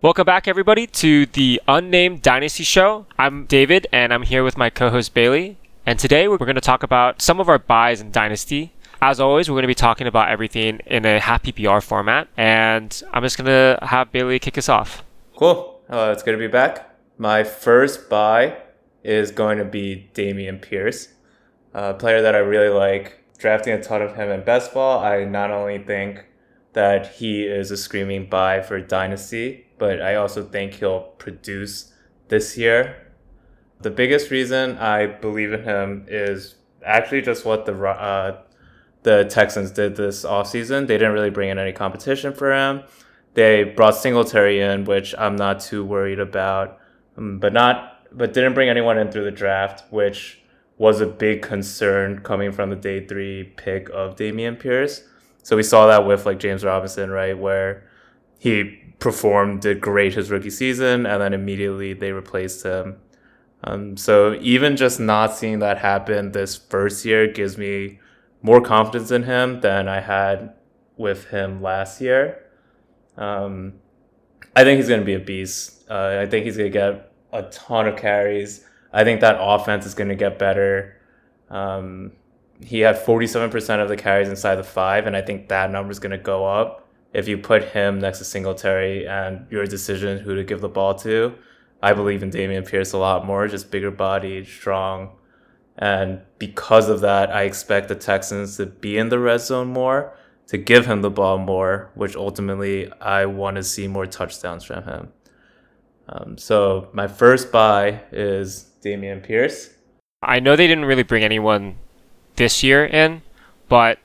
Welcome back, everybody, to the Unnamed Dynasty Show. I'm David, and I'm here with my co-host Bailey. And today we're going to talk about some of our buys in Dynasty. As always, we're going to be talking about everything in a half PPR format, and I'm just going to have Bailey kick us off. Cool. It's good to be back. My first buy is going to be Dameon Pierce, a player that I really like. Drafting a ton of him in best ball, I not only think that he is a screaming buy for Dynasty, but I also think he'll produce this year. The biggest reason I believe in him is actually just what the uh, the Texans did this offseason. They didn't really bring in any competition for him. They brought Singletary in, which I'm not too worried about, um, but not but didn't bring anyone in through the draft, which was a big concern coming from the day three pick of Dameon Pierce. So we saw that with like James Robinson, right, where he performed, did great his rookie season, and then immediately they replaced him. Um, so even just not seeing that happen this first year gives me more confidence in him than I had with him last year. Um, I think he's going to be a beast. Uh, I think he's going to get a ton of carries. I think that offense is going to get better. Um, he had 47% of the carries inside the five, and I think that number is going to go up if you put him next to Singletary and your decision who to give the ball to, I believe in Dameon Pierce a lot more, just bigger body, strong. And because of that, I expect the Texans to be in the red zone more, to give him the ball more, which ultimately I want to see more touchdowns from him. Um, so my first buy is Dameon Pierce. I know they didn't really bring anyone this year in, but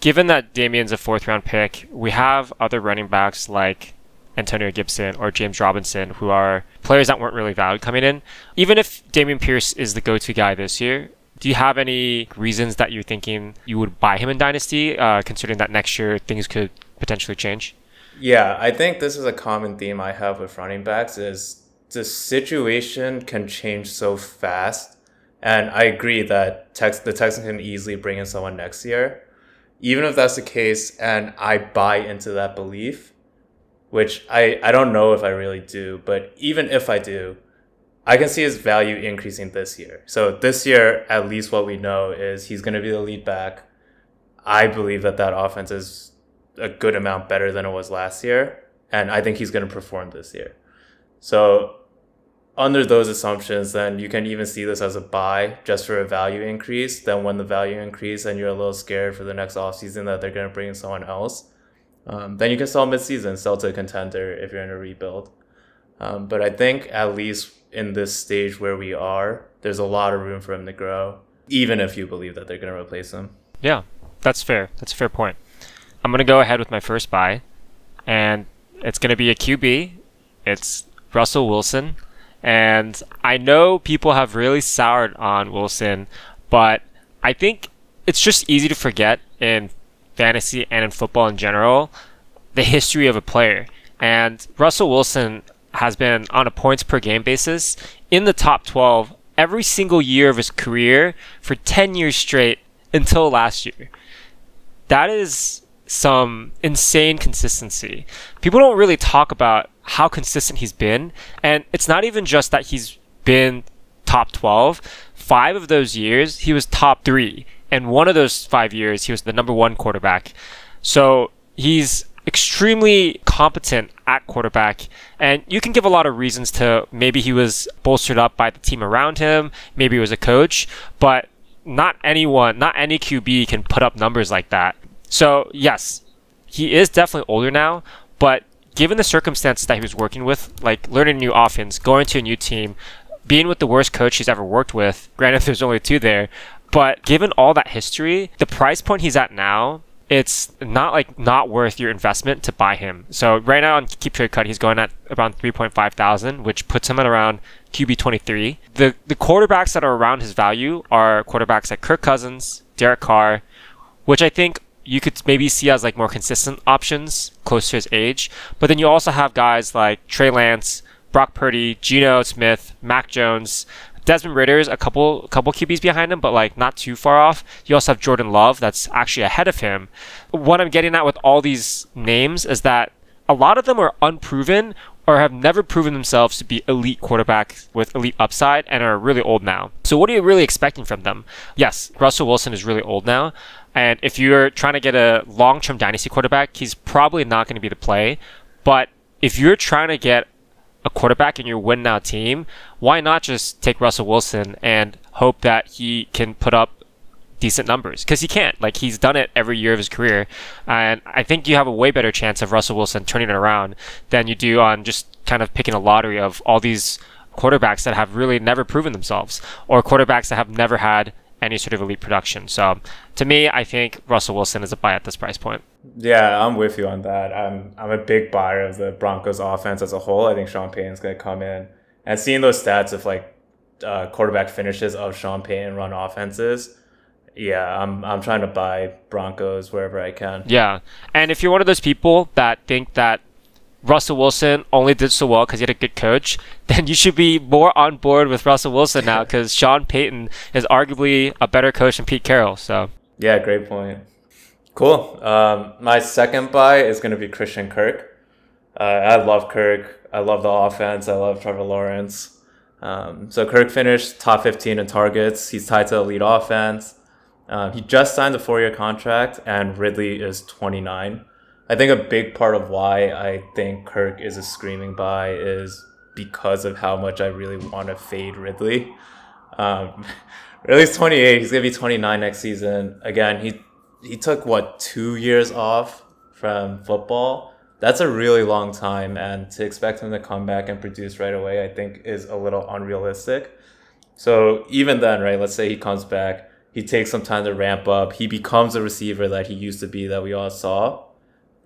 given that Dameon's a fourth round pick, we have other running backs like Antonio Gibson or James Robinson who are players that weren't really valued coming in. Even if Dameon Pierce is the go to guy this year, do you have any reasons that you're thinking you would buy him in Dynasty, uh, considering that next year things could potentially change? Yeah, I think this is a common theme I have with running backs is the situation can change so fast. And I agree that Tex- the Texans can easily bring in someone next year even if that's the case and I buy into that belief, which I, I don't know if I really do, but even if I do, I can see his value increasing this year. So this year, at least what we know is he's going to be the lead back. I believe that that offense is a good amount better than it was last year, and I think he's going to perform this year. So under those assumptions, then you can even see this as a buy just for a value increase. Then when the value increase and you're a little scared for the next offseason that they're going to bring in someone else, um, then you can sell midseason, sell to a contender if you're in a rebuild. Um, but I think at least in this stage where we are, there's a lot of room for him to grow, even if you believe that they're going to replace him. Yeah, that's fair. That's a fair point. I'm going to go ahead with my first buy, and it's going to be a QB. It's Russell Wilson. And I know people have really soured on Wilson, but I think it's just easy to forget in fantasy and in football in general the history of a player. And Russell Wilson has been on a points per game basis in the top 12 every single year of his career for 10 years straight until last year. That is some insane consistency. People don't really talk about how consistent he's been, and it's not even just that he's been top 12. Five of those years, he was top three. And one of those five years, he was the number one quarterback. So he's extremely competent at quarterback. And you can give a lot of reasons to maybe he was bolstered up by the team around him, maybe he was a coach, but not anyone, not any QB can put up numbers like that. So, yes, he is definitely older now, but given the circumstances that he was working with, like learning a new offense, going to a new team, being with the worst coach he's ever worked with, granted there's only two there, but given all that history, the price point he's at now, it's not like not worth your investment to buy him. So right now on KeepTradeCut, he's going at around 3.5 thousand, which puts him at around QB 23. The the quarterbacks that are around his value are quarterbacks like Kirk Cousins, Derek Carr, which I think you could maybe see as like more consistent options close to his age. But then you also have guys like Trey Lance, Brock Purdy, Geno Smith, Mac Jones Desmond Ridder's a couple couple QBs behind him, but like not too far off. You also have Jordan Love that's actually ahead of him. What I'm getting at with all these names is that a lot of them are unproven or have never proven themselves to be elite quarterbacks with elite upside and are really old now. So what are you really expecting from them? Yes, Russell Wilson is really old now. And if you're trying to get a long-term dynasty quarterback, he's probably not going to be the play. But if you're trying to get a quarterback in your win now team, why not just take Russell Wilson and hope that he can put up decent numbers? Because he can't. Like he's done it every year of his career, and I think you have a way better chance of Russell Wilson turning it around than you do on just kind of picking a lottery of all these quarterbacks that have really never proven themselves or quarterbacks that have never had any sort of elite production. So to me, I think Russell Wilson is a buy at this price point. Yeah, I'm with you on that. I'm I'm a big buyer of the Broncos offense as a whole. I think Sean Payton's going to come in and seeing those stats of like uh, quarterback finishes of Sean Payton run offenses. Yeah, I'm I'm trying to buy Broncos wherever I can. Yeah, and if you're one of those people that think that Russell Wilson only did so well because he had a good coach, then you should be more on board with Russell Wilson now because Sean Payton is arguably a better coach than Pete Carroll. So yeah, great point. Cool. Um, my second buy is going to be Christian Kirk. Uh, I love Kirk. I love the offense. I love Trevor Lawrence. Um, so Kirk finished top 15 in targets. He's tied to the lead offense. Uh, he just signed a four-year contract, and Ridley is 29. I think a big part of why I think Kirk is a screaming buy is because of how much I really want to fade Ridley. Um, Ridley's 28. He's gonna be 29 next season. Again, he he took what two years off from football. That's a really long time, and to expect him to come back and produce right away, I think is a little unrealistic. So even then, right? Let's say he comes back, he takes some time to ramp up, he becomes a receiver that he used to be that we all saw.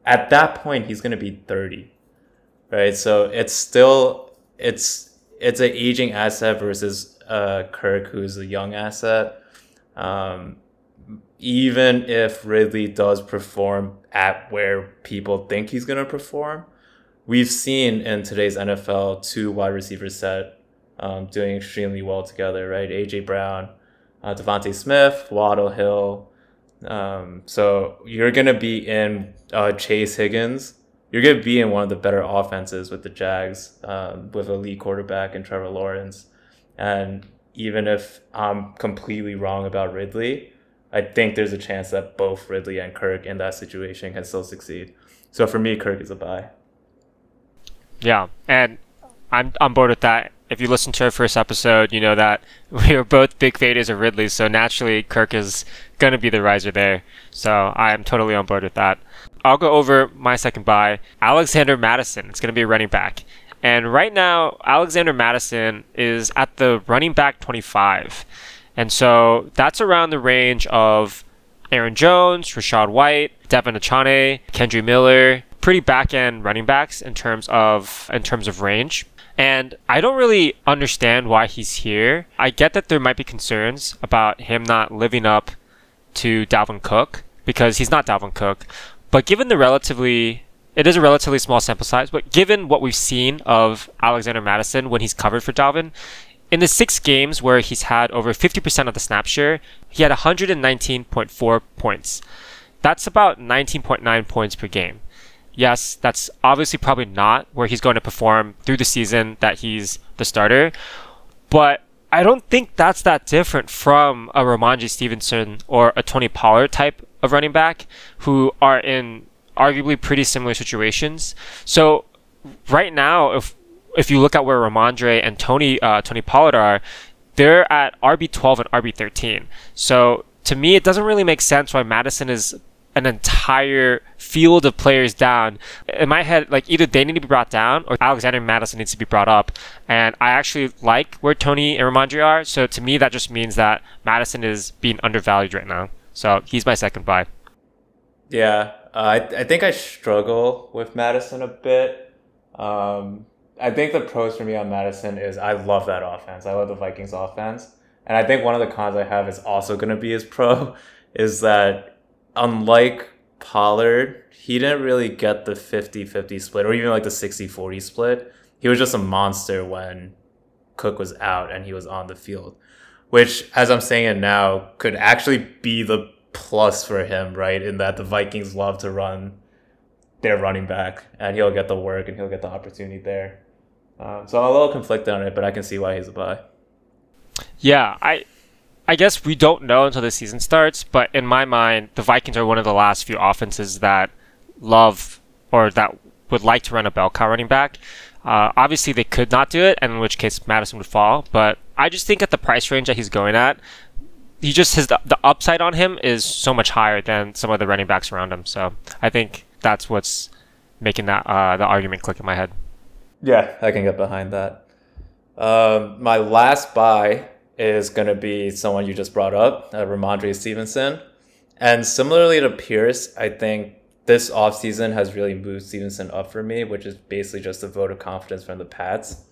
At that point he's going to be 30 right? So it's still it's it's an aging asset versus uh, kirk who's a young asset. Um, even if ridley does perform at where people think he's going to perform we've seen in today's nfl two wide receiver set um, doing extremely well together right? Aj brown uh, devonta smith waddle hill um, so you're going to be in uh, Chase Higgins. You're going to be in one of the better offenses with the Jags, um, with a lead quarterback and Trevor Lawrence. And even if I'm completely wrong about Ridley, I think there's a chance that both Ridley and Kirk in that situation can still succeed. So for me, Kirk is a buy. Yeah, and I'm on board with that if you listen to our first episode, you know that we were both big faders of Ridley, so naturally Kirk is going to be the riser there. So I'm totally on board with that. I'll go over my second buy, Alexander Mattison. It's going to be a running back. And right now, Alexander Mattison is at the running back 25. And so that's around the range of Aaron Jones, Rachaad White, De'Von Achane, Kendre Miller, pretty back end running backs in terms of in terms of range. And I don't really understand why he's here. I get that there might be concerns about him not living up to Dalvin Cook because he's not Dalvin Cook. But given the relatively it is a relatively small sample size, but given what we've seen of Alexander Mattison when he's covered for Dalvin, in the six games where he's had over 50% of the snap share, he had 119.4 points. That's about 19.9 points per game yes, that's obviously probably not where he's going to perform through the season that he's the starter. But I don't think that's that different from a Rhamondre Stevenson or a Tony Pollard type of running back who are in arguably pretty similar situations. So right now, if if you look at where Rhamondre and Tony uh, Tony Pollard are, they're at RB twelve and RB thirteen. So to me, it doesn't really make sense why Mattison is an entire field of players down. In my head, like either they need to be brought down or Alexander Mattison needs to be brought up. And I actually like where Tony and Rhamondre are. So to me, that just means that Mattison is being undervalued right now. So he's my second buy. Yeah, uh, I, I think I struggle with Mattison a bit. Um, I think the pros for me on Mattison is I love that offense. I love the Vikings offense. And I think one of the cons I have is also going to be his pro is that unlike Pollard, he didn't really get the 50 50 split or even like the 60 40 split. He was just a monster when Cook was out and he was on the field, which, as I'm saying it now, could actually be the plus for him, right? In that the Vikings love to run their running back and he'll get the work and he'll get the opportunity there. Um, so I'm a little conflicted on it, but I can see why he's a buy. Yeah, I I guess we don't know until the season starts, but in my mind, the Vikings are one of the last few offenses that love or that would like to run a bell cow running back. Uh, obviously, they could not do it, and in which case Mattison would fall. But I just think at the price range that he's going at, he just his the, the upside on him is so much higher than some of the running backs around him. So I think that's what's making that uh, the argument click in my head. Yeah, I can get behind that. Um, my last buy is going to be someone you just brought up, uh, Rhamondre Stevenson. And similarly to Pierce, I think this offseason has really moved Stevenson up for me, which is basically just a vote of confidence from the Pats.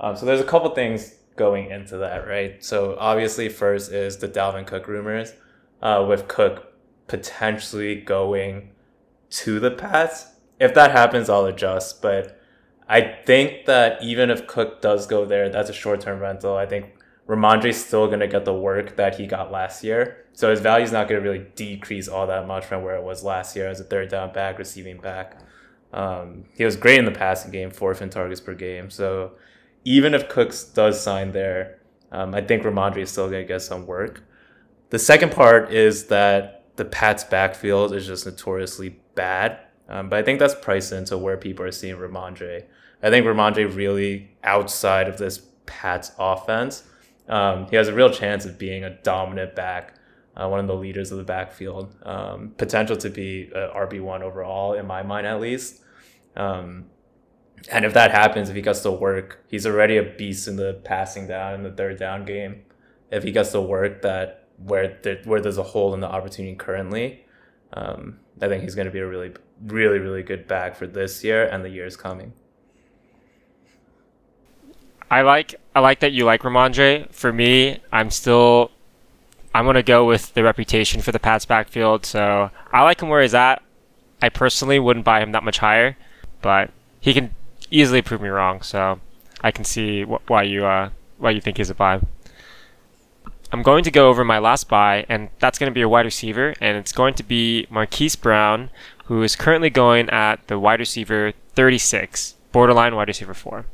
Um, so there's a couple things going into that, right? So obviously, first is the Dalvin Cook rumors, uh, with Cook potentially going to the Pats. If that happens, I'll adjust. But I think that even if Cook does go there, that's a short term rental. I think Rhamondre's still going to get the work that he got last year. So his value is not going to really decrease all that much from where it was last year as a third down back, receiving back. Um, he was great in the passing game, fourth in targets per game. So even if Cooks does sign there, um, I think Rhamondre is still going to get some work. The second part is that the Pats' backfield is just notoriously bad. Um, but I think that's priced into where people are seeing Rhamondre. I think Rhamondre really outside of this Pats offense um, he has a real chance of being a dominant back, uh, one of the leaders of the backfield. Um, potential to be RB one overall in my mind, at least. Um, and if that happens, if he gets to work, he's already a beast in the passing down in the third down game. If he gets to work that where where there's a hole in the opportunity currently, um, I think he's going to be a really, really, really good back for this year and the years coming. I like I like that you like Rhamondre. For me, I'm still I'm gonna go with the reputation for the Pats backfield. So I like him where he's at. I personally wouldn't buy him that much higher, but he can easily prove me wrong. So I can see wh- why you uh, why you think he's a buy. I'm going to go over my last buy, and that's going to be a wide receiver, and it's going to be Marquise Brown, who is currently going at the wide receiver 36, borderline wide receiver 4.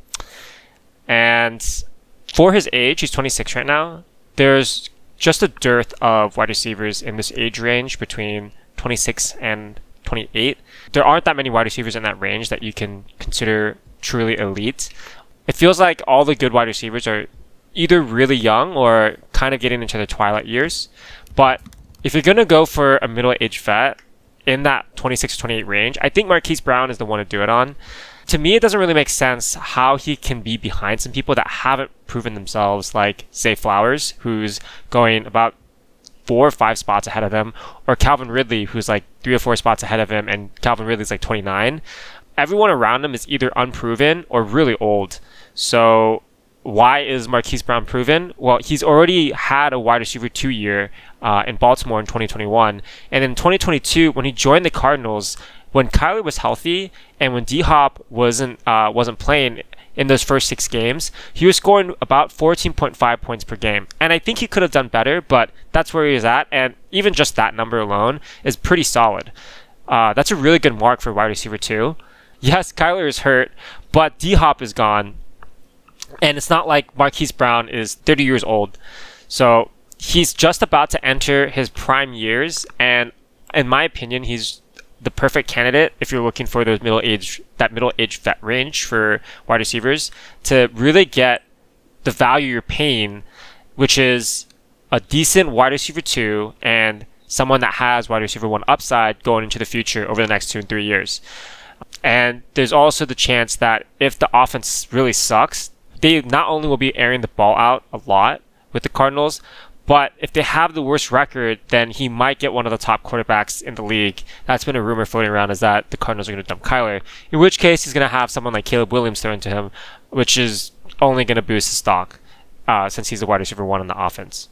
And for his age, he's 26 right now. There's just a dearth of wide receivers in this age range between 26 and 28. There aren't that many wide receivers in that range that you can consider truly elite. It feels like all the good wide receivers are either really young or kind of getting into their twilight years. But if you're going to go for a middle aged vet in that 26 to 28 range, I think Marquise Brown is the one to do it on to me, it doesn't really make sense how he can be behind some people that haven't proven themselves, like say, Flowers, who's going about four or five spots ahead of him, or Calvin Ridley, who's like three or four spots ahead of him, and Calvin Ridley's like 29. Everyone around him is either unproven or really old. So why is Marquise Brown proven? Well, he's already had a wide receiver two year uh, in Baltimore in 2021, and in 2022 when he joined the Cardinals, when Kyler was healthy and when D Hop wasn't uh, wasn't playing in those first six games, he was scoring about 14.5 points per game. And I think he could have done better, but that's where he is at. And even just that number alone is pretty solid. Uh, that's a really good mark for wide receiver two. Yes, Kyler is hurt, but D Hop is gone. And it's not like Marquise Brown is 30 years old. So he's just about to enter his prime years. And in my opinion, he's the perfect candidate if you're looking for those middle age that middle age vet range for wide receivers to really get the value you're paying, which is a decent wide receiver two and someone that has wide receiver one upside going into the future over the next two and three years. And there's also the chance that if the offense really sucks, they not only will be airing the ball out a lot with the Cardinals, but if they have the worst record, then he might get one of the top quarterbacks in the league. That's been a rumor floating around is that the Cardinals are going to dump Kyler. In which case, he's going to have someone like Caleb Williams thrown to him, which is only going to boost his stock uh, since he's the wide receiver one on the offense.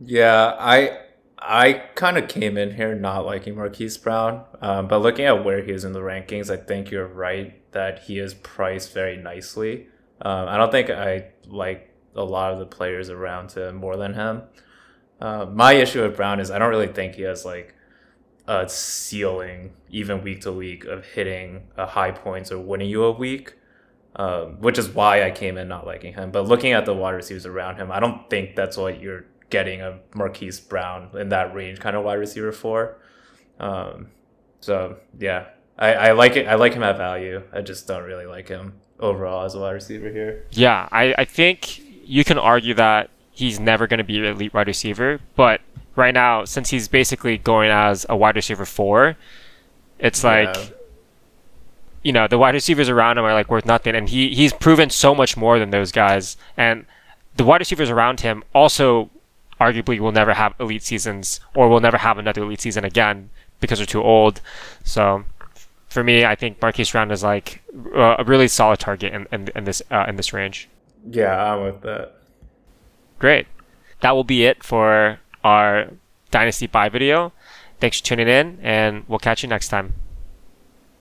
Yeah, I I kind of came in here not liking Marquise Brown, um, but looking at where he is in the rankings, I think you're right that he is priced very nicely. Um, I don't think I like a lot of the players around him more than him. Uh, my issue with Brown is I don't really think he has like a ceiling, even week to week, of hitting a high points or winning you a week, um, which is why I came in not liking him. But looking at the wide receivers around him, I don't think that's what you're getting a Marquise Brown in that range kind of wide receiver for. Um, so yeah, I, I like it. I like him at value. I just don't really like him overall as a wide receiver here. Yeah, I, I think you can argue that he's never going to be an elite wide receiver, but right now, since he's basically going as a wide receiver four, it's like, Yeah. you know, the wide receivers around him are like worth nothing, and he he's proven so much more than those guys, and the wide receivers around him also arguably will never have elite seasons or will never have another elite season again because they're too old. So for me, I think Marquise Brown is like uh, a really solid target in, in, in this uh, in this range. Yeah, I'm with that. Great. That will be it for our Dynasty Buy video. Thanks for tuning in, and we'll catch you next time.